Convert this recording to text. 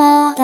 ま